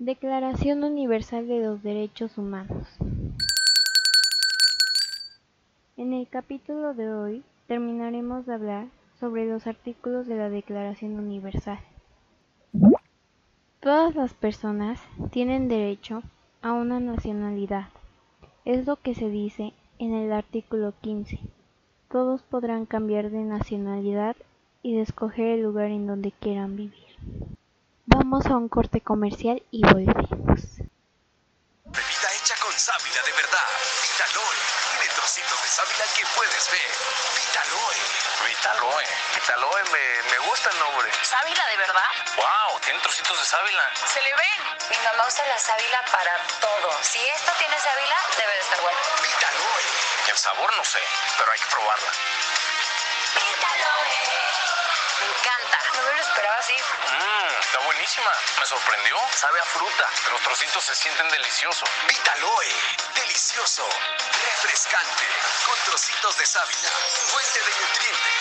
Declaración Universal de los Derechos Humanos. En el capítulo de hoy terminaremos de hablar sobre los artículos de la Declaración Universal. Todas las personas tienen derecho a una nacionalidad. Es lo que se dice en el artículo 15. Todos podrán cambiar de nacionalidad y escoger el lugar en donde quieran vivir. Vamos a un corte comercial y volvemos. Bebida hecha con sábila de verdad. Vitaloe. Tiene trocitos de sábila que puedes ver. Vitaloe. Vitaloe. Vitaloe me, me gusta el nombre. ¿Sábila de verdad? ¡Wow! Tiene trocitos de sábila. Se le ven. Mi mamá usa la sábila para todo. Si esto tiene sábila, debe de estar bueno. Vitaloe. El sabor no sé, pero hay que probarla. Me encanta. No me lo esperaba así. Mmm, está buenísima. Me sorprendió. Sabe a fruta. Los trocitos se sienten deliciosos. Vitaloe. Delicioso. Refrescante. Con trocitos de sábila. Fuente de nutrientes,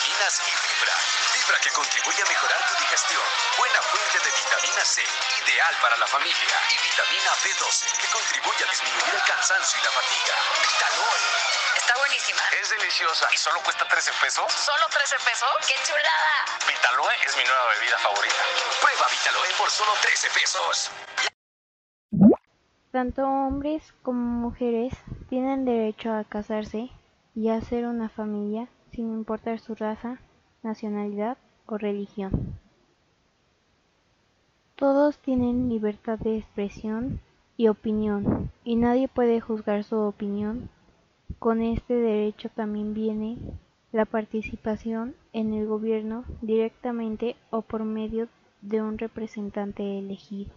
vitaminas y fibra. Fibra que contribuye a mejorar tu digestión. Buena fuente de vitamina C. Ideal para la familia. Y vitamina B12 que contribuye a disminuir el cansancio y la fatiga. Vitaloe. Está buenísima. Es deliciosa. ¿Y solo cuesta 13 pesos? ¿Solo 13 pesos? ¡Qué chulada! Vitaloe es mi nueva bebida favorita. Prueba Vitaloe por solo 13 pesos. Tanto hombres como mujeres tienen derecho a casarse y a hacer una familia sin importar su raza, nacionalidad o religión. Todos tienen libertad de expresión y opinión y nadie puede juzgar su opinión. Con este derecho también viene la participación en el gobierno directamente o por medio de un representante elegido.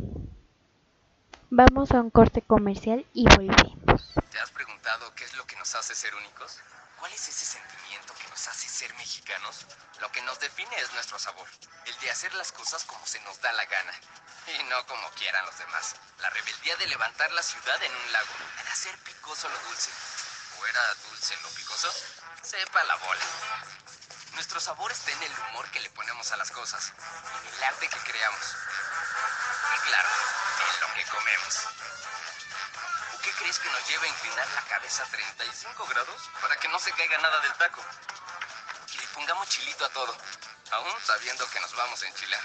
Vamos a un corte comercial y volvemos. ¿Te has preguntado qué es lo que nos hace ser únicos? ¿Cuál es ese sentimiento que nos hace ser mexicanos? Lo que nos define es nuestro sabor, el de hacer las cosas como se nos da la gana y no como quieran los demás. La rebeldía de levantar la ciudad en un lago, de hacer picoso lo dulce. ¿O era dulce lo picoso? Sepa la bola. Nuestro sabor está en el humor que le ponemos a las cosas, en el arte que creamos. Y claro, en lo que comemos. ¿O qué crees que nos lleva a inclinar la cabeza a 35 grados para que no se caiga nada del taco? Y le pongamos chilito a todo, aún sabiendo que nos vamos a enchilar.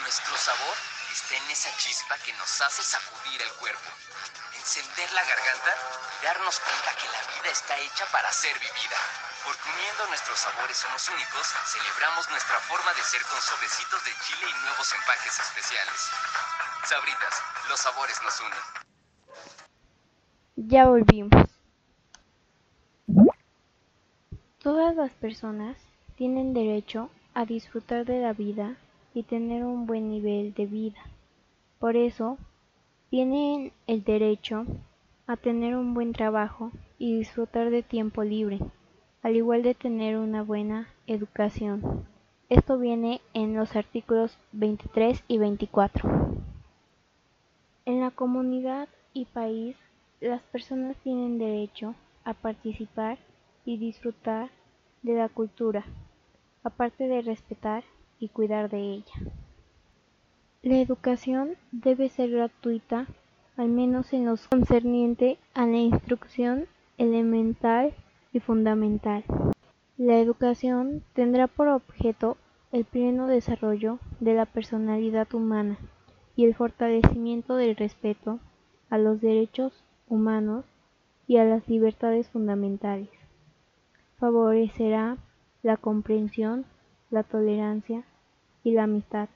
Nuestro sabor está en esa chispa que nos hace sacudir el cuerpo, encender la garganta y darnos cuenta que la vida está hecha para ser vivida. Porque uniendo nuestros sabores somos únicos, celebramos nuestra forma de ser con sobrecitos de chile y nuevos empaques especiales. Sabritas, los sabores nos unen. Ya volvimos. Todas las personas tienen derecho a disfrutar de la vida y tener un buen nivel de vida. Por eso, tienen el derecho a tener un buen trabajo y disfrutar de tiempo libre, al igual de tener una buena educación. Esto viene en los artículos 23 y 24. En la comunidad y país, las personas tienen derecho a participar y disfrutar de la cultura, aparte de respetar y cuidar de ella. La educación debe ser gratuita, al menos en lo concerniente a la instrucción elemental y fundamental. La educación tendrá por objeto el pleno desarrollo de la personalidad humana y el fortalecimiento del respeto a los derechos humanos y a las libertades fundamentales. Favorecerá la comprensión, la tolerancia y la amistad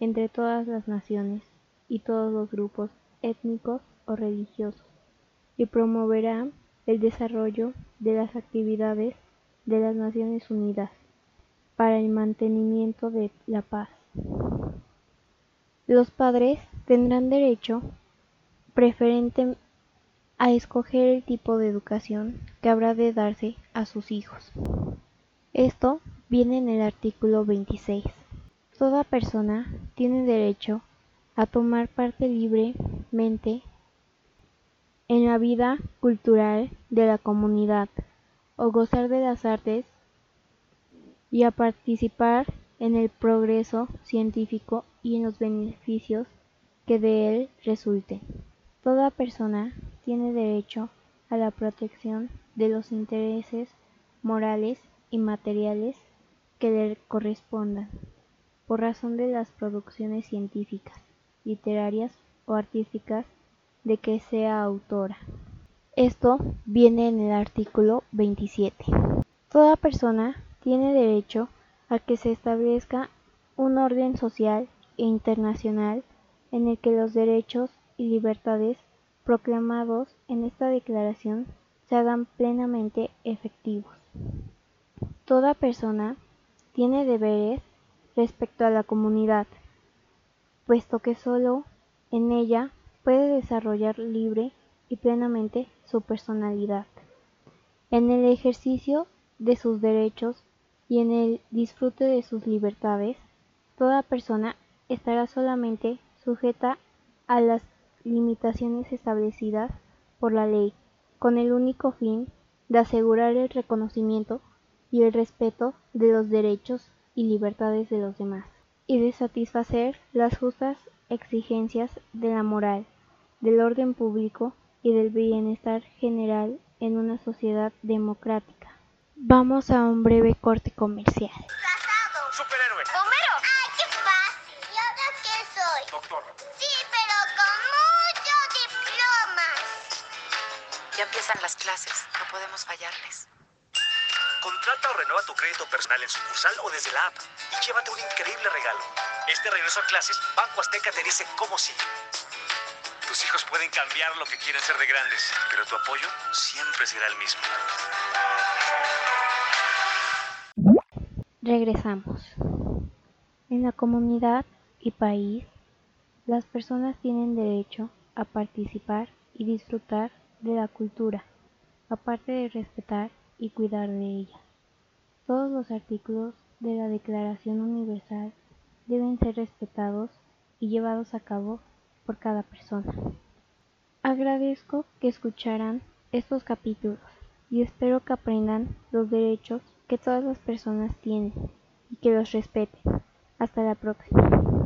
entre todas las naciones y todos los grupos étnicos o religiosos y promoverá el desarrollo de las actividades de las Naciones Unidas para el mantenimiento de la paz. Los padres tendrán derecho preferente a escoger el tipo de educación que habrá de darse a sus hijos. Esto viene en el artículo 26. Toda persona tiene derecho a tomar parte libremente en la vida cultural de la comunidad o gozar de las artes y a participar en el progreso científico y en los beneficios que de él resulten. Toda persona tiene derecho a la protección de los intereses morales y materiales que le correspondan, por razón de las producciones científicas, literarias o artísticas de que sea autora. Esto viene en el artículo 27. Toda persona tiene derecho a que se establezca un orden social e internacional en el que los derechos y libertades proclamados en esta declaración se hagan plenamente efectivos. Toda persona tiene deberes respecto a la comunidad, puesto que sólo en ella puede desarrollar libre y plenamente su personalidad. En el ejercicio de sus derechos y en el disfrute de sus libertades, toda persona estará solamente sujeta a las limitaciones establecidas por la ley, con el único fin de asegurar el reconocimiento y el respeto de los derechos y libertades de los demás, y de satisfacer las justas exigencias de la moral, del orden público y del bienestar general en una sociedad democrática. Vamos a un breve corte comercial. Ya empiezan las clases, no podemos fallarles. Contrata o renueva tu crédito personal en sucursal o desde la app y llévate un increíble regalo. Este regreso a clases, Banco Azteca te dice cómo sí. Tus hijos pueden cambiar lo que quieren ser de grandes, pero tu apoyo siempre será el mismo. Regresamos. En la comunidad y país, las personas tienen derecho a participar y disfrutar de la cultura, aparte de respetar y cuidar de ella. Todos los artículos de la Declaración Universal deben ser respetados y llevados a cabo por cada persona. Agradezco que escucharan estos capítulos y espero que aprendan los derechos que todas las personas tienen y que los respeten. Hasta la próxima.